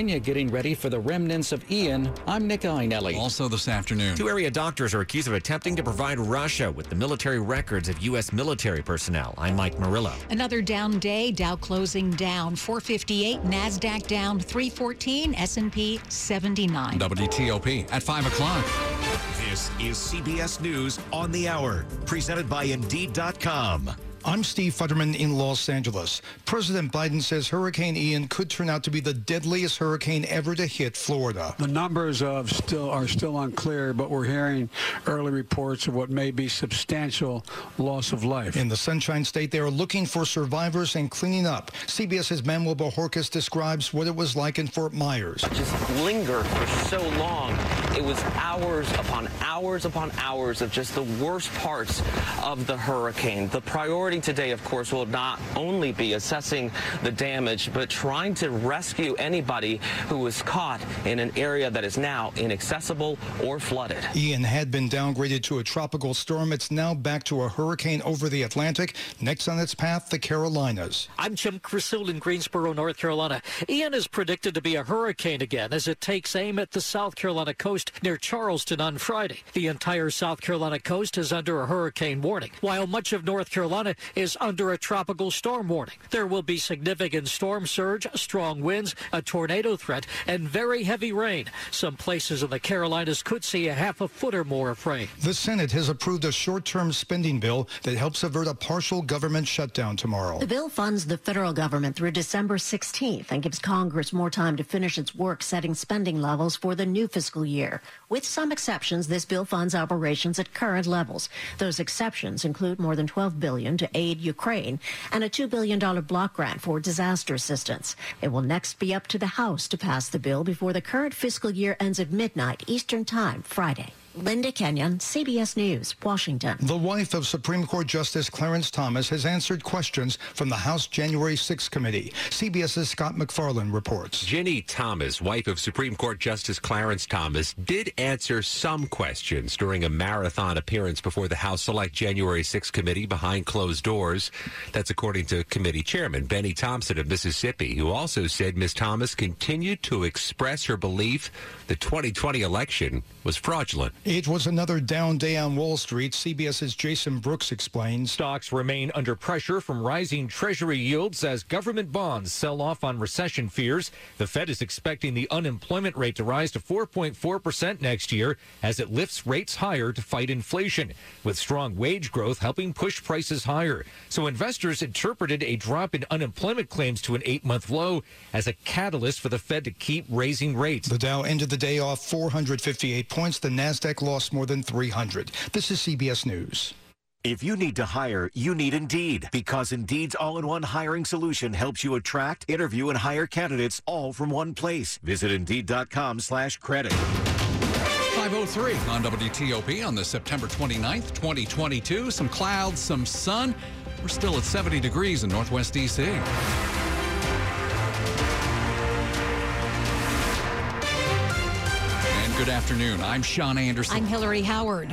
Getting ready for the remnants of Ian. I'm Nick Iannelli. Also this afternoon. Two area doctors are accused of attempting to provide Russia with the military records of U.S. military personnel. I'm Mike Murillo. Another down day. Dow closing down 458, Nasdaq down 314, S&P 79. WTOP at 5 o'clock. This is CBS News on the Hour, presented by Indeed.com. I'm Steve Futterman in Los Angeles. President Biden says Hurricane Ian could turn out to be the deadliest hurricane ever to hit Florida. The numbers of still are still unclear, but we're hearing early reports of what may be substantial loss of life. In the Sunshine State, they are looking for survivors and cleaning up. CBS's Manuel Bojorquez describes what it was like in Fort Myers. Just linger for so long. It was hours upon hours upon hours of just the worst parts of the hurricane. The priority today, of course, will not only be assessing the damage, but trying to rescue anybody who was caught in an area that is now inaccessible or flooded. Ian had been downgraded to a tropical storm. It's now back to a hurricane over the Atlantic. Next on its path, the Carolinas. I'm Jim Crusil in Greensboro, North Carolina. Ian is predicted to be a hurricane again as it takes aim at the South Carolina coast near Charleston on Friday. The entire South Carolina coast is under a hurricane warning, while much of North Carolina is under a tropical storm warning. There will be significant storm surge, strong winds, a tornado threat, and very heavy rain. Some places in the Carolinas could see a half a foot or more of rain. The Senate has approved a short-term spending bill that helps avert a partial government shutdown tomorrow. The bill funds the federal government through December 16th and gives Congress more time to finish its work setting spending levels for the new fiscal year. With some exceptions, this bill funds operations at current levels. Those exceptions include more than 12 billion to aid Ukraine and a $2 billion block grant for disaster assistance. It will next be up to the House to pass the bill before the current fiscal year ends at midnight Eastern Time Friday. Linda Kenyon, CBS News, Washington. The wife of Supreme Court Justice Clarence Thomas has answered questions from the House January 6 committee. CBS's Scott MacFarlane reports. Ginny Thomas, wife of Supreme Court Justice Clarence Thomas, did answer some questions during a marathon appearance before the House Select January 6 committee behind closed doors. That's according to committee chairman Benny Thompson of Mississippi, who also said Ms. Thomas continued to express her belief the 2020 election was fraudulent. It was another down day on Wall Street. CBS's Jason Brooks explains. Stocks remain under pressure from rising Treasury yields as government bonds sell off on recession fears. The Fed is expecting the unemployment rate to rise to 4.4% next year as it lifts rates higher to fight inflation, with strong wage growth helping push prices higher. So investors interpreted a drop in unemployment claims to an eight month low as a catalyst for the Fed to keep raising rates. The Dow ended the day off 458 points. The NASDAQ lost more than 300. This is CBS News. If you need to hire, you need Indeed because Indeed's all-in-one hiring solution helps you attract, interview, and hire candidates all from one place. Visit Indeed.com slash credit. 503 on WTOP on the September 29th, 2022. Some clouds, some sun. We're still at 70 degrees in Northwest D.C. afternoon. I'm Sean Anderson. I'm Hillary Howard.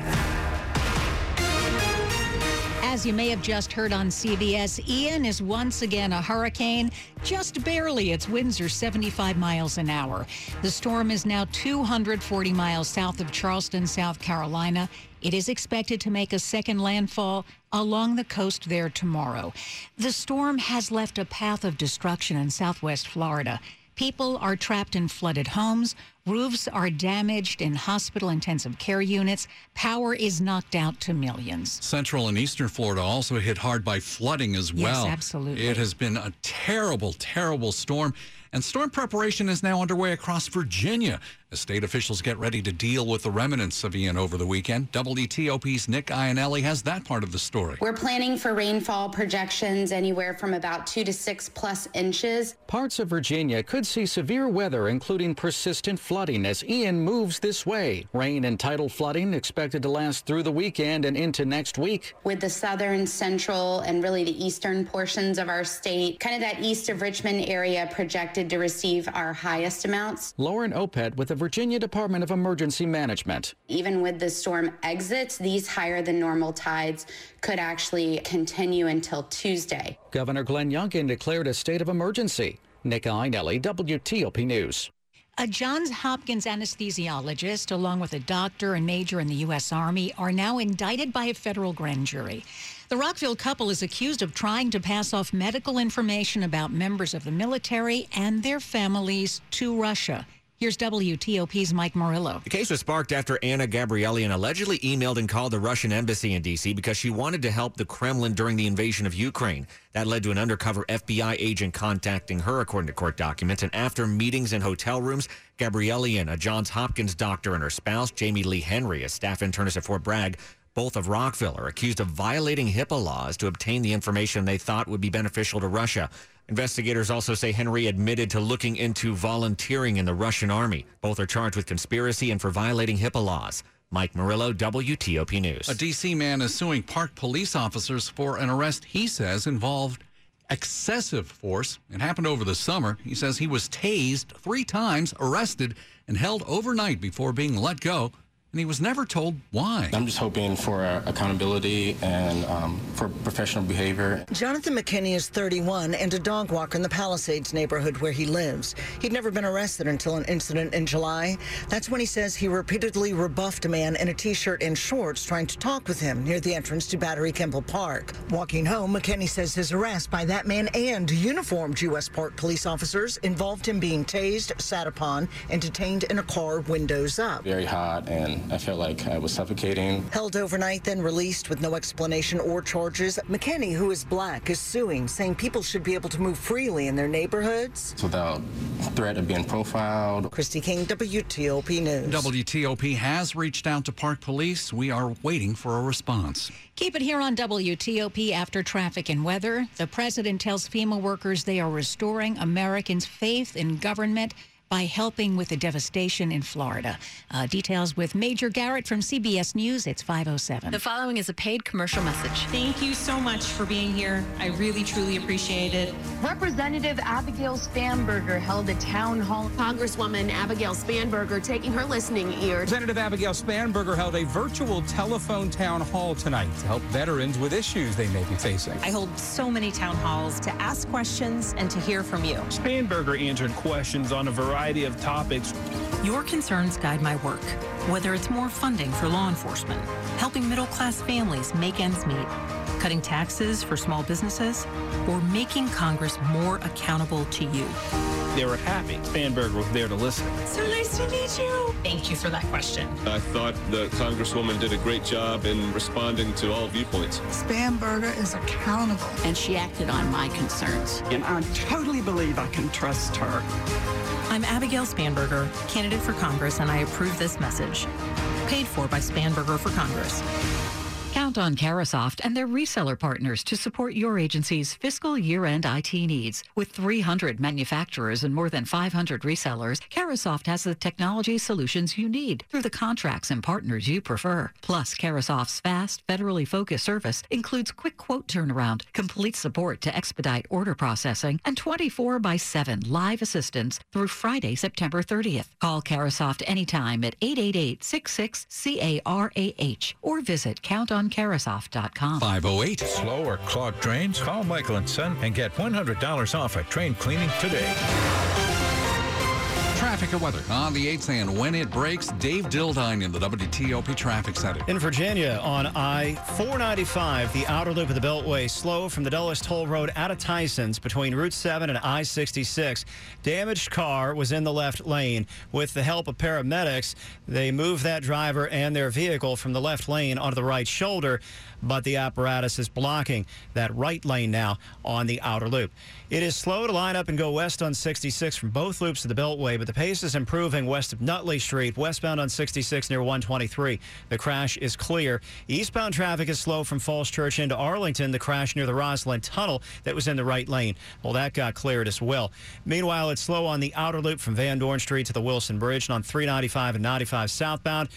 As you may have just heard on CBS, Ian is once again a hurricane. Just barely. Its winds are 75 miles an hour. The storm is now 240 miles south of Charleston, South Carolina. It is expected to make a second landfall along the coast there tomorrow. The storm has left a path of destruction in southwest Florida. People are trapped in flooded homes. Roofs are damaged in hospital intensive care units. Power is knocked out to millions. Central and eastern Florida also hit hard by flooding as well. Yes, absolutely. It has been a terrible, terrible storm. And storm preparation is now underway across Virginia as state officials get ready to deal with the remnants of Ian over the weekend. WTOP's Nick Iannelli has that part of the story. We're planning for rainfall projections anywhere from about two to six plus inches. Parts of Virginia could see severe weather, including persistent flooding flooding as Ian moves this way. Rain and tidal flooding expected to last through the weekend and into next week. With the southern, central, and really the eastern portions of our state, kind of that east of Richmond area projected to receive our highest amounts. Lauren Opet with the Virginia Department of Emergency Management. Even with the storm exits, these higher than normal tides could actually continue until Tuesday. Governor Glenn Youngkin declared a state of emergency. Nick Iannelli, WTOP News. A Johns Hopkins anesthesiologist, along with a doctor and major in the U.S. Army, are now indicted by a federal grand jury. The Rockville couple is accused of trying to pass off medical information about members of the military and their families to Russia. Here's WTOP's Mike Murillo. The case was sparked after Anna Gabrielian allegedly emailed and called the Russian embassy in D.C. because she wanted to help the Kremlin during the invasion of Ukraine. That led to an undercover FBI agent contacting her, according to court documents. And after meetings in hotel rooms, Gabrielian, a Johns Hopkins doctor, and her spouse, Jamie Lee Henry, a staff internist at Fort Bragg, both of Rockville, are accused of violating HIPAA laws to obtain the information they thought would be beneficial to Russia. Investigators also say Henry admitted to looking into volunteering in the Russian army. Both are charged with conspiracy and for violating HIPAA laws. Mike Murillo, WTOP News. A D.C. man is suing park police officers for an arrest he says involved excessive force. It happened over the summer. He says he was tased three times, arrested, and held overnight before being let go and he was never told why. I'm just hoping for uh, accountability and um, for professional behavior. Jonathan McKinney is 31 and a dog walker in the Palisades neighborhood where he lives. He'd never been arrested until an incident in July. That's when he says he repeatedly rebuffed a man in a t-shirt and shorts trying to talk with him near the entrance to Battery Kimball Park. Walking home, McKinney says his arrest by that man and uniformed U.S. Park police officers involved him being tased, sat upon, and detained in a car windows up. Very hot and I felt like I was suffocating. Held overnight, then released with no explanation or charges. McKinney, who is black, is suing, saying people should be able to move freely in their neighborhoods without threat of being profiled. Kristi King, WTOP News. WTOP has reached out to Park Police. We are waiting for a response. Keep it here on WTOP after traffic and weather. The president tells FEMA workers they are restoring Americans' faith in government by helping with the devastation in Florida. Uh, details with Major Garrett from CBS News. It's 507. The following is a paid commercial message. Thank you so much for being here. I really, truly appreciate it. Representative Abigail Spanberger held a town hall. Congresswoman Abigail Spanberger taking her listening ear. Representative Abigail Spanberger held a virtual telephone town hall tonight to help veterans with issues they may be facing. I hold so many town halls to ask questions and to hear from you. Spanberger answered questions on a variety variety of topics. Your concerns guide my work, whether it's more funding for law enforcement, helping middle class families make ends meet, cutting taxes for small businesses, or making Congress more accountable to you. They were happy. Spanberger was there to listen. So nice to meet you. Thank you for that question. I thought the Congresswoman did a great job in responding to all viewpoints. Spanberger is accountable. And she acted on my concerns. And I totally believe I can trust her. I'm Abigail Spanberger, candidate for Congress, and I approve this message. Paid for by Spanberger for Congress. Count on Carahsoft and their reseller partners to support your agency's fiscal year-end IT needs. With 300 manufacturers and more than 500 resellers, Carahsoft has the technology solutions you need through the contracts and partners you prefer. Plus, Carahsoft's fast, federally focused service includes quick quote turnaround, complete support to expedite order processing, and 24 by 7 live assistance through Friday, September 30th. Call Carahsoft anytime at 888-66-CARAH or visit counton carahsoft.com. 508. Slow or clogged drains? Call Michael and Son and get $100 off a train cleaning today. Traffic and weather on the 8th and when it breaks, Dave Dildine in the WTOP Traffic Center. In Virginia on I-495, the outer loop of the Beltway slow from the Dulles Toll Road out of Tysons between Route 7 and I-66. Damaged car was in the left lane. With the help of paramedics, they moved that driver and their vehicle from the left lane onto the right shoulder, but the apparatus is blocking that right lane now on the outer loop. It is slow to line up and go west on 66 from both loops of the Beltway, but the pace is improving west of Nutley Street, westbound on 66 near 123. The crash is clear. Eastbound traffic is slow from Falls Church into Arlington. The crash near the Rosslyn Tunnel that was in the right lane. Well, that got cleared as well. Meanwhile, it's slow on the outer loop from Van Dorn Street to the Wilson Bridge and on 395 and 95 southbound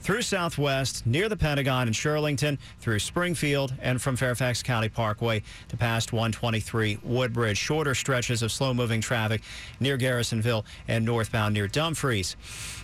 through Southwest, near the Pentagon in Shirlington, through Springfield, and from Fairfax County Parkway to past 123 Woodbridge. Shorter stretches of slow moving traffic near Garrisonville and northbound near Dumfries.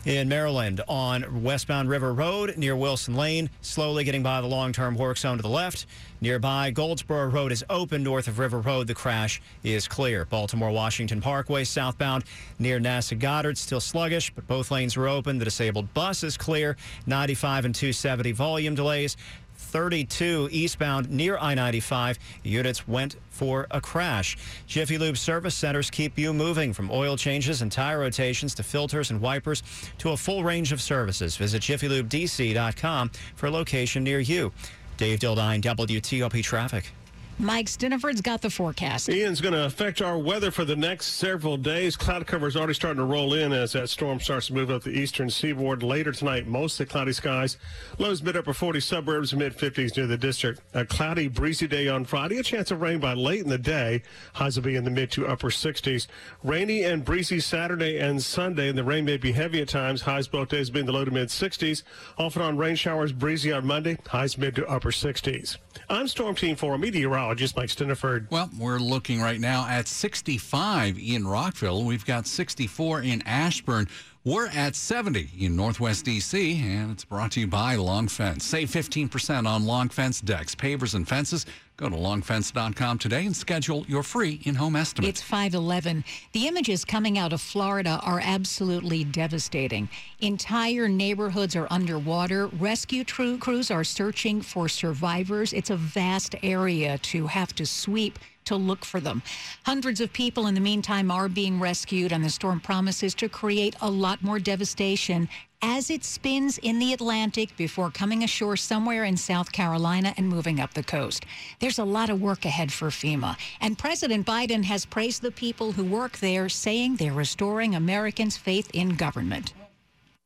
In Maryland, on westbound River Road near Wilson Lane, slowly getting by the long term work zone to the left. Nearby, Goldsboro Road is open north of River Road. The crash is clear. Baltimore Washington Parkway southbound near NASA Goddard still sluggish, but both lanes are open. The disabled bus is clear. 95 and 270 volume delays. 32 eastbound near I 95. Units went for a crash. Jiffy Lube service centers keep you moving from oil changes and tire rotations to filters and wipers to a full range of services. Visit jiffylubedc.com for a location near you. Dave Dildine, WTOP Traffic. Mike Stinneford's got the forecast. Ian's going to affect our weather for the next several days. Cloud cover is already starting to roll in as that storm starts to move up the eastern seaboard. Later tonight, mostly cloudy skies. Lows mid upper 40 suburbs, mid 50s near the district. A cloudy, breezy day on Friday. A chance of rain by late in the day. Highs will be in the mid to upper 60s. Rainy and breezy Saturday and Sunday, and the rain may be heavy at times. Highs both days being the low to mid 60s. Off and on rain showers, breezy on Monday. Highs mid to upper 60s. I'm Storm Team 4 meteorologist meteorologist Mike Stinneford. Well, we're looking right now at 65 in Rockville. We've got 64 in Ashburn. We're at 70 in Northwest DC, and it's brought to you by Long Fence. Save 15% on Long Fence decks, pavers, and fences. Go to longfence.com today and schedule your free in home estimate. It's 511. The images coming out of Florida are absolutely devastating. Entire neighborhoods are underwater. Rescue crews are searching for survivors. It's a vast area to have to sweep to look for them. Hundreds of people in the meantime are being rescued, and the storm promises to create a lot more devastation as it spins in the Atlantic before coming ashore somewhere in South Carolina and moving up the coast. There's a lot of work ahead for FEMA, and President Biden has praised the people who work there, saying they're restoring Americans' faith in government.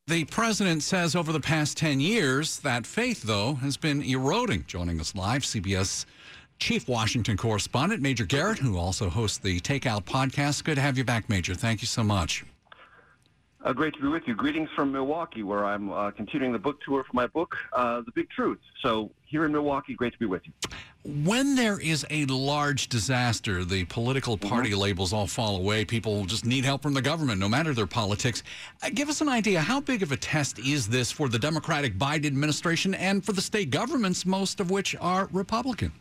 The president says over the past 10 years that faith, though, has been eroding. Joining us live, CBS Chief Washington correspondent, Major Garrett, who also hosts the Takeout podcast. Good to have you back, Major. Thank you so much. Uh, great to be with you. Greetings from Milwaukee, where I'm uh, continuing the book tour for my book, uh, The Big Truth. So, here in Milwaukee, great to be with you. When there is a large disaster, the political mm-hmm. party mm-hmm. labels all fall away. People just need help from the government, no matter their politics. Uh, give us an idea how big of a test is this for the Democratic Biden administration and for the state governments, most of which are Republican?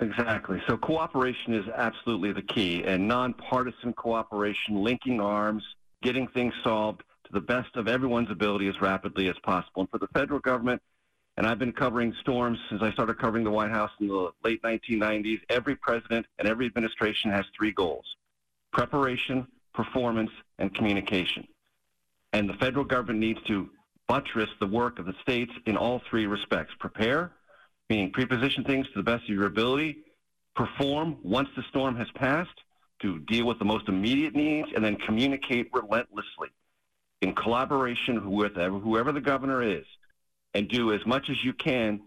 Exactly. So cooperation is absolutely the key, and nonpartisan cooperation, linking arms, getting things solved to the best of everyone's ability as rapidly as possible. And for the federal government, and I've been covering storms since I started covering the White House in the late 1990s, every president and every administration has three goals preparation, performance, and communication. And the federal government needs to buttress the work of the states in all three respects prepare, meaning preposition things to the best of your ability, perform once the storm has passed to deal with the most immediate needs, and then communicate relentlessly in collaboration with whoever the governor is, and do as much as you can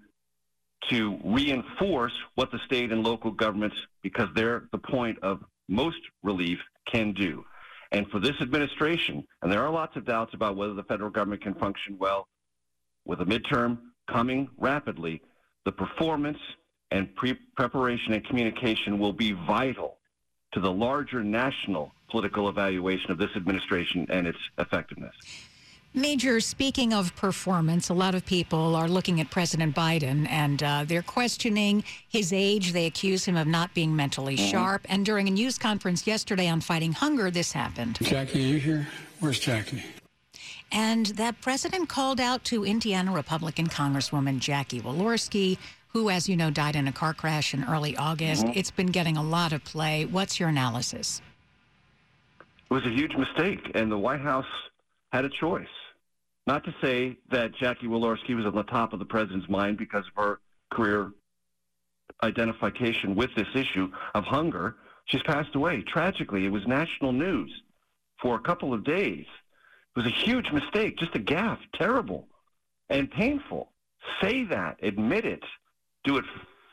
to reinforce what the state and local governments, because they're the point of most relief, can do. And for this administration, and there are lots of doubts about whether the federal government can function well with a midterm coming rapidly, the performance and pre- preparation and communication will be vital to the larger national political evaluation of this administration and its effectiveness. Major, speaking of performance, a lot of people are looking at President Biden and uh, they're questioning his age. They accuse him of not being mentally mm-hmm. sharp. And during a news conference yesterday on fighting hunger, this happened. Jackie, are you here? Where's Jackie? And that president called out to Indiana Republican Congresswoman Jackie Walorski, who, as you know, died in a car crash in early August. Mm-hmm. It's been getting a lot of play. What's your analysis? It was a huge mistake, and the White House had a choice. Not to say that Jackie Walorski was on the top of the president's mind because of her career identification with this issue of hunger. She's passed away. Tragically, it was national news for a couple of days. It was a huge mistake, just a gaffe, terrible and painful. Say that, admit it, do it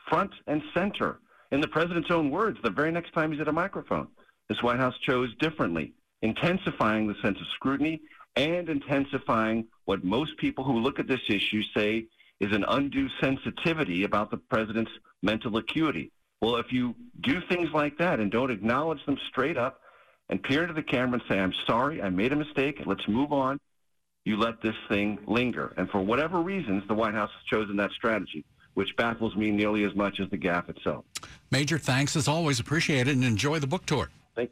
front and center. In the president's own words, the very next time he's at a microphone, this White House chose differently, intensifying the sense of scrutiny and intensifying what most people who look at this issue say is an undue sensitivity about the president's mental acuity. Well, if you do things like that and don't acknowledge them straight up and peer into the camera and say, I'm sorry, I made a mistake, let's move on, you let this thing linger. And for whatever reasons, the White House has chosen that strategy, which baffles me nearly as much as the gaffe itself. Major, thanks as always. Appreciate it and enjoy the book tour. Thank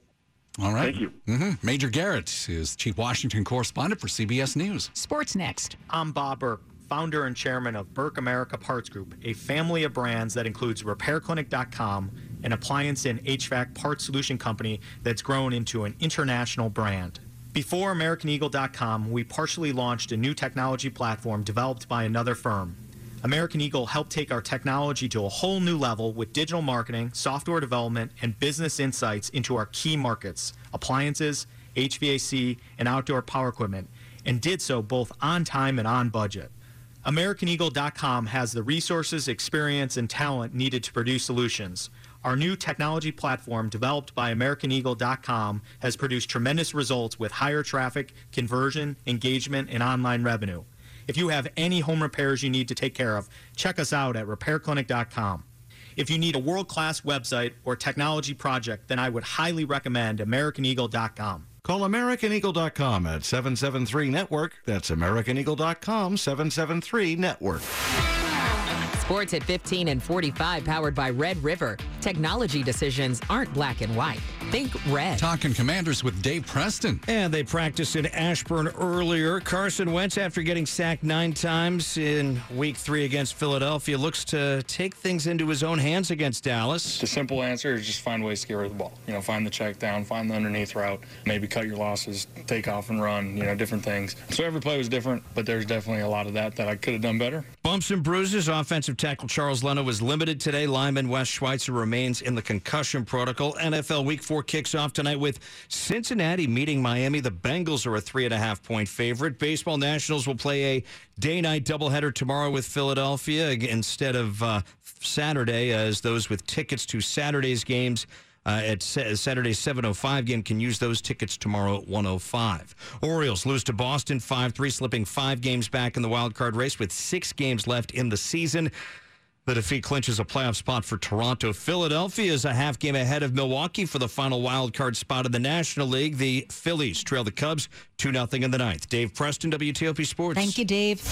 All right. Thank you. Mm-hmm. Major Garrett is Chief Washington Correspondent for CBS News. Sports next. I'm Bob Burke, founder and chairman of Burke America Parts Group, a family of brands that includes RepairClinic.com, an appliance and HVAC parts solution company that's grown into an international brand. Before AmericanEagle.com, we partially launched a new technology platform developed by another firm. American Eagle helped take our technology to a whole new level with digital marketing, software development, and business insights into our key markets appliances, HVAC, and outdoor power equipment, and did so both on time and on budget. AmericanEagle.com has the resources, experience, and talent needed to produce solutions. Our new technology platform, developed by AmericanEagle.com, has produced tremendous results with higher traffic, conversion, engagement, and online revenue. If you have any home repairs you need to take care of, check us out at RepairClinic.com. If you need a world class website or technology project, then I would highly recommend AmericanEagle.com. Call AmericanEagle.com at 773 Network. That's AmericanEagle.com 773 Network. Sports at 15 and 45, powered by Red River. Technology decisions aren't black and white. Think red. Talking commanders with Dave Preston. And they practiced in Ashburn earlier. Carson Wentz, after getting sacked nine times in week three against Philadelphia, looks to take things into his own hands against Dallas. The simple answer is just find ways to get rid of the ball. You know, find the check down, find the underneath route, maybe cut your losses, take off and run, you know, different things. So every play was different, but there's definitely a lot of that that I could have done better. Bumps and bruises. Offensive tackle Charles Leno was limited today. Lineman Wes Schweitzer remains in the concussion protocol. NFL Week 4 kicks off tonight with Cincinnati meeting Miami. The Bengals are a three and a half point favorite. Baseball Nationals will play a day night doubleheader tomorrow with Philadelphia instead of uh, Saturday, as those with tickets to Saturday's games. Uh, at Saturday's 7:05 game can use those tickets tomorrow at 105. Orioles lose to Boston 5-3, slipping five games back in the wild card race with six games left in the season. The defeat clinches a playoff spot for Toronto. Philadelphia is a half game ahead of Milwaukee for the final wild card spot in the National League. The Phillies trail the Cubs 2 0 in the ninth. Dave Preston, WTOP Sports. Thank you, Dave.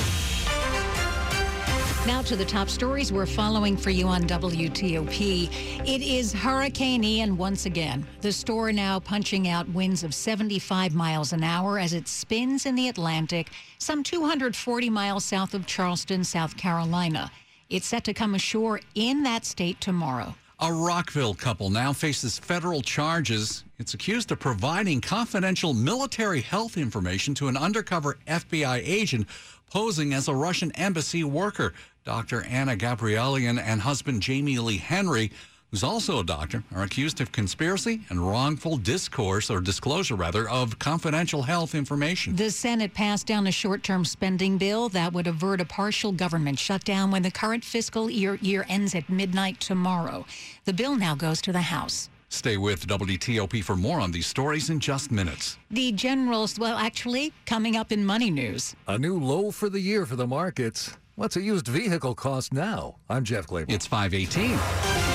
Now to the top stories we're following for you on WTOP. It is Hurricane Ian once again. The storm now punching out winds of 75 miles an hour as it spins in the Atlantic, some 240 miles south of Charleston, South Carolina. It's set to come ashore in that state tomorrow. A Rockville couple now faces federal charges. It's accused of providing confidential military health information to an undercover FBI agent posing as a Russian embassy worker. Dr. Anna Gabrielian and husband Jamie Lee Henry, who's also a doctor, are accused of conspiracy and wrongful discourse or disclosure, rather, of confidential health information. The Senate passed down a short term spending bill that would avert a partial government shutdown when the current fiscal year, year ends at midnight tomorrow. The bill now goes to the House. Stay with WTOP for more on these stories in just minutes. The generals, well, actually, coming up in money news. A new low for the year for the markets. What's a used vehicle cost now? I'm Jeff Clabaugh. It's 518.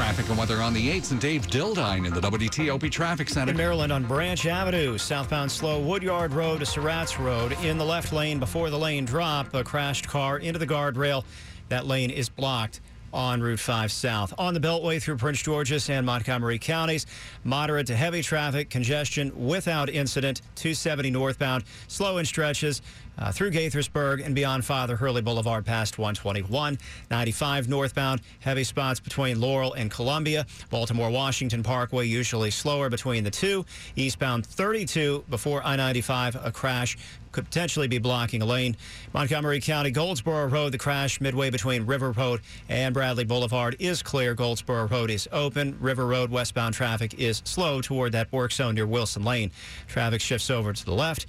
Traffic and weather on the 8th and Dave Dildine in the WTOP Traffic Center. In Maryland on Branch Avenue, southbound slow Woodyard Road to Surratt's Road. In the left lane before the lane drop, a crashed car into the guardrail. That lane is blocked on Route 5 South. On the Beltway through Prince George's and Montgomery counties, moderate to heavy traffic, congestion without incident, 270 northbound, slow in stretches. Uh, through Gaithersburg and beyond Father Hurley Boulevard past 121. 95 northbound, heavy spots between Laurel and Columbia. Baltimore Washington Parkway usually slower between the two. Eastbound 32 before I 95, a crash could potentially be blocking a lane. Montgomery County, Goldsboro Road, the crash midway between River Road and Bradley Boulevard is clear. Goldsboro Road is open. River Road westbound traffic is slow toward that work zone near Wilson Lane. Traffic shifts over to the left.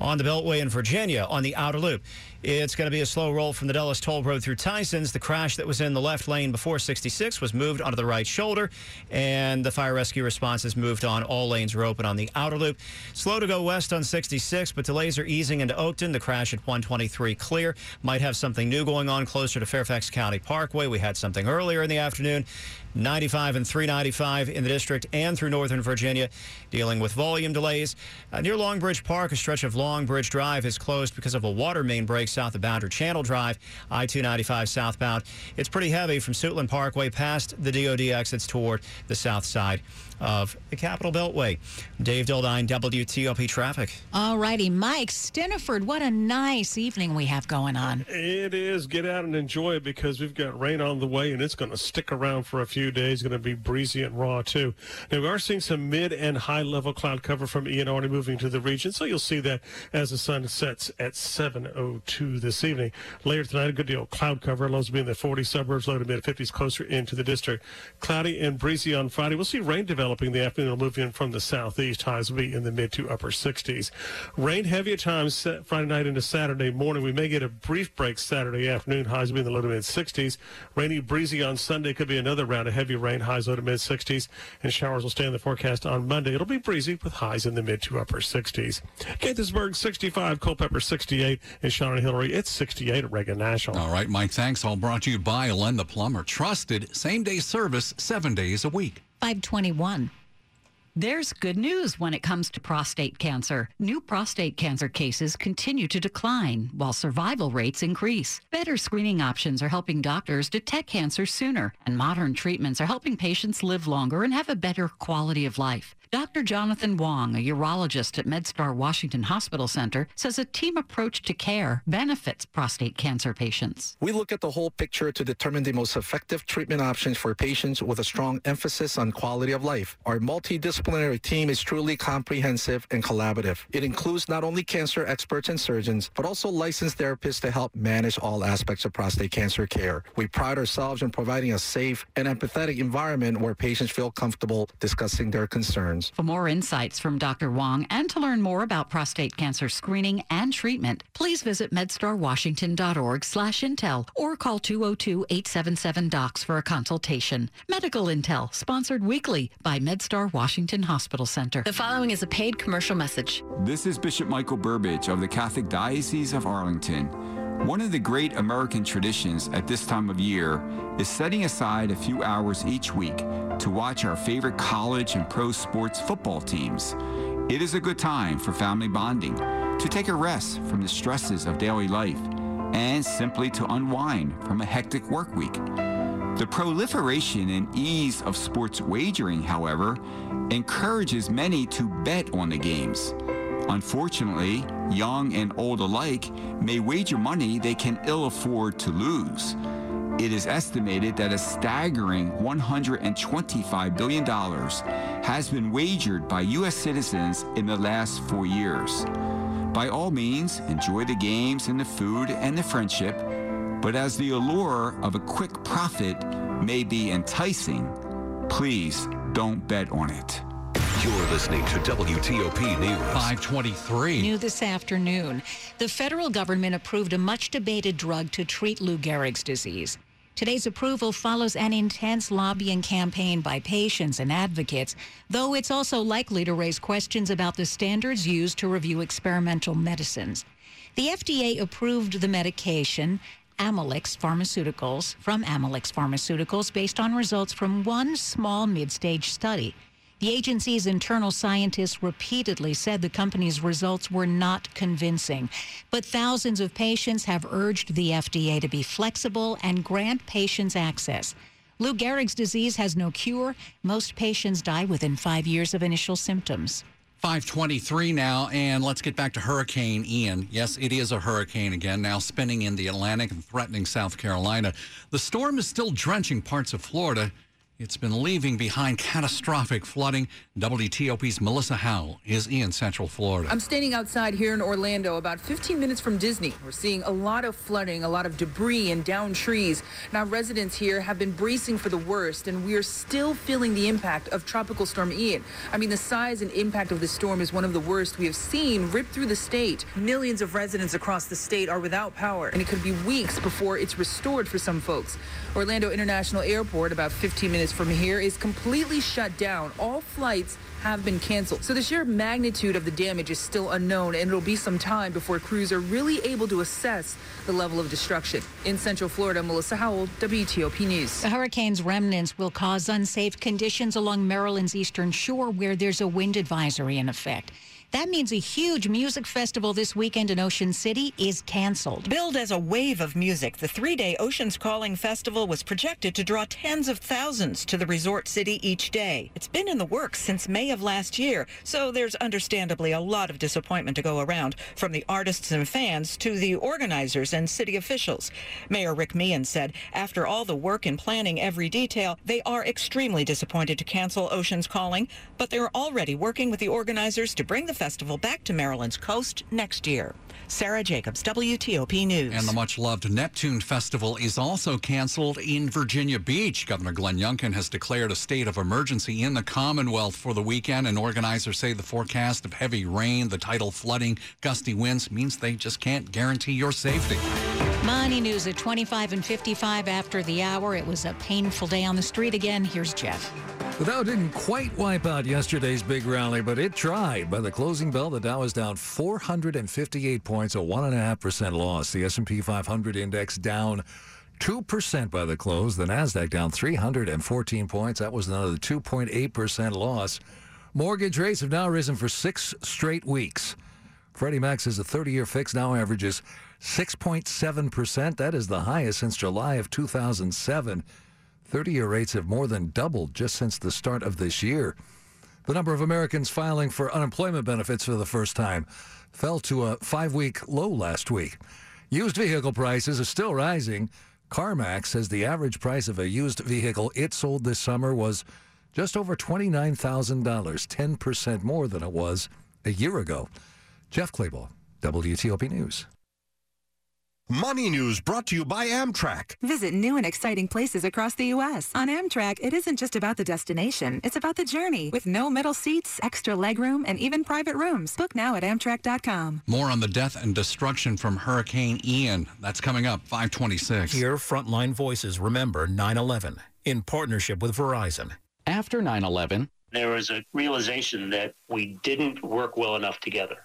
On the Beltway in Virginia, on the outer loop, it's going to be a slow roll from the Dulles Toll Road through Tyson's. The crash that was in the left lane before 66 was moved onto the right shoulder, and the fire rescue response has moved on. All lanes are open on the outer loop. Slow to go west on 66, but delays are easing into Oakton. The crash at 123 clear. Might have something new going on closer to Fairfax County Parkway. We had something earlier in the afternoon. 95 and 395 in the district and through northern Virginia, dealing with volume delays. Uh, near Longbridge Park, a stretch of Longbridge Drive is closed because of a water main break south of Boundary Channel Drive, I 295 southbound. It's pretty heavy from Suitland Parkway past the DOD exits toward the south side of the Capital Beltway. Dave Dildine, WTOP Traffic. All righty, Mike Stinneford, what a nice evening we have going on. It is. Get out and enjoy it because we've got rain on the way and it's going to stick around for a few days. Going to be breezy and raw too. Now we are seeing some mid and high level cloud cover from Ian already moving to the region, so you'll see that as the sun sets at 7:02 this evening. Later tonight, a good deal of cloud cover. Lows will be in the 40 suburbs, low to mid 50s, closer into the district. Cloudy and breezy on Friday. We'll see rain developing the afternoon. It'll move in from the southeast. Highs will be in the mid to upper 60s. Rain heavy at times Friday night into Saturday morning. We may get a brief break Saturday afternoon. Highs will be in the low to mid 60s. Rainy, breezy on Sunday. Could be another round of heavy rain. Highs low to mid 60s. And showers will stay in the forecast on Monday. It'll be breezy with highs in the mid to upper 60s. Gaithersburg 65, Culpeper 68, and Sean and Hillary it's 68 at Reagan National. All right, Mike, thanks. All brought to you by Len the Plumber. Trusted same day service seven days a week. 521. There's good news when it comes to prostate cancer. New prostate cancer cases continue to decline while survival rates increase. Better screening options are helping doctors detect cancer sooner, and modern treatments are helping patients live longer and have a better quality of life. Dr. Jonathan Wong, a urologist at MedStar Washington Hospital Center, says a team approach to care benefits prostate cancer patients. We look at the whole picture to determine the most effective treatment options for patients with a strong emphasis on quality of life. Our multidisciplinary team is truly comprehensive and collaborative. It includes not only cancer experts and surgeons, but also licensed therapists to help manage all aspects of prostate cancer care. We pride ourselves in providing a safe and empathetic environment where patients feel comfortable discussing their concerns. For more insights from Dr. Wong and to learn more about prostate cancer screening and treatment, please visit medstarwashington.org slash intel or call 202-877-DOCS for a consultation. Medical Intel, sponsored weekly by MedStar Washington Hospital Center. The following is a paid commercial message. This is Bishop Michael Burbidge of the Catholic Diocese of Arlington. One of the great American traditions at this time of year is setting aside a few hours each week to watch our favorite college and pro sports football teams. It is a good time for family bonding, to take a rest from the stresses of daily life, and simply to unwind from a hectic work week. The proliferation and ease of sports wagering, however, encourages many to bet on the games. Unfortunately, young and old alike may wager money they can ill afford to lose. It is estimated that a staggering $125 billion has been wagered by U.S. citizens in the last four years. By all means, enjoy the games and the food and the friendship, but as the allure of a quick profit may be enticing, please don't bet on it. You're listening to WTOP News. 523. New this afternoon. The federal government approved a much debated drug to treat Lou Gehrig's disease. Today's approval follows an intense lobbying campaign by patients and advocates, though it's also likely to raise questions about the standards used to review experimental medicines. The FDA approved the medication Amylyx Pharmaceuticals from Amylyx Pharmaceuticals based on results from one small mid-stage study. The agency's internal scientists repeatedly said the company's results were not convincing, but thousands of patients have urged the FDA to be flexible and grant patients access. Lou Gehrig's disease has no cure. Most patients die within five years of initial symptoms. 523 now, and let's get back to Hurricane Ian. Yes, it is a hurricane again, now spinning in the Atlantic and threatening South Carolina. The storm is still drenching parts of Florida. It's been leaving behind catastrophic flooding. WTOP's Melissa Howell is in Central Florida. I'm standing outside here in Orlando, about 15 minutes from Disney. We're seeing a lot of flooding, a lot of debris and downed trees. Now, residents here have been bracing for the worst, and we are still feeling the impact of Tropical Storm Ian. I mean, the size and impact of the storm is one of the worst we have seen rip through the state. Millions of residents across the state are without power, and it could be weeks before it's restored for some folks. Orlando International Airport, about 15 minutes from here, is completely shut down. All flights have been canceled. So the sheer magnitude of the damage is still unknown, and it'll be some time before crews are really able to assess the level of destruction. In Central Florida, Melissa Howell, WTOP News. The hurricane's remnants will cause unsafe conditions along Maryland's eastern shore where there's a wind advisory in effect. That means a huge music festival this weekend in Ocean City is canceled. Billed as a wave of music, the three day Oceans Calling Festival was projected to draw tens of thousands to the resort city each day. It's been in the works since May of last year, so there's understandably a lot of disappointment to go around from the artists and fans to the organizers and city officials. Mayor Rick Meehan said after all the work and planning every detail, they are extremely disappointed to cancel Oceans Calling, but they're already working with the organizers to bring the festival back to Maryland's coast next year. Sarah Jacobs, WTOP News. And the much loved Neptune Festival is also canceled in Virginia Beach. Governor Glenn Youngkin has declared a state of emergency in the Commonwealth for the weekend, and organizers say the forecast of heavy rain, the tidal flooding, gusty winds means they just can't guarantee your safety. Money news at 25 and 55 after the hour. It was a painful day on the street again. Here's Jeff. The Dow didn't quite wipe out yesterday's big rally, but it tried. By the closing bell, the Dow is down 458 points, a 1.5% loss. The S&P 500 index down 2% by the close. The Nasdaq down 314 points. That was another 2.8% loss. Mortgage rates have now risen for six straight weeks. Freddie Mac says a 30-year fix now averages 6.7%. That is the highest since July of 2007. 30 year rates have more than doubled just since the start of this year. The number of Americans filing for unemployment benefits for the first time fell to a five week low last week. Used vehicle prices are still rising. CarMax says the average price of a used vehicle it sold this summer was just over $29,000, 10% more than it was a year ago. Jeff Clabaugh, WTOP News. Money News brought to you by Amtrak. Visit new and exciting places across the U.S. On Amtrak, it isn't just about the destination, it's about the journey. With no middle seats, extra legroom, and even private rooms. Book now at Amtrak.com. More on the death and destruction from Hurricane Ian. That's coming up 526. Hear Frontline Voices Remember 9 11 in partnership with Verizon. After 9 11, there was a realization that we didn't work well enough together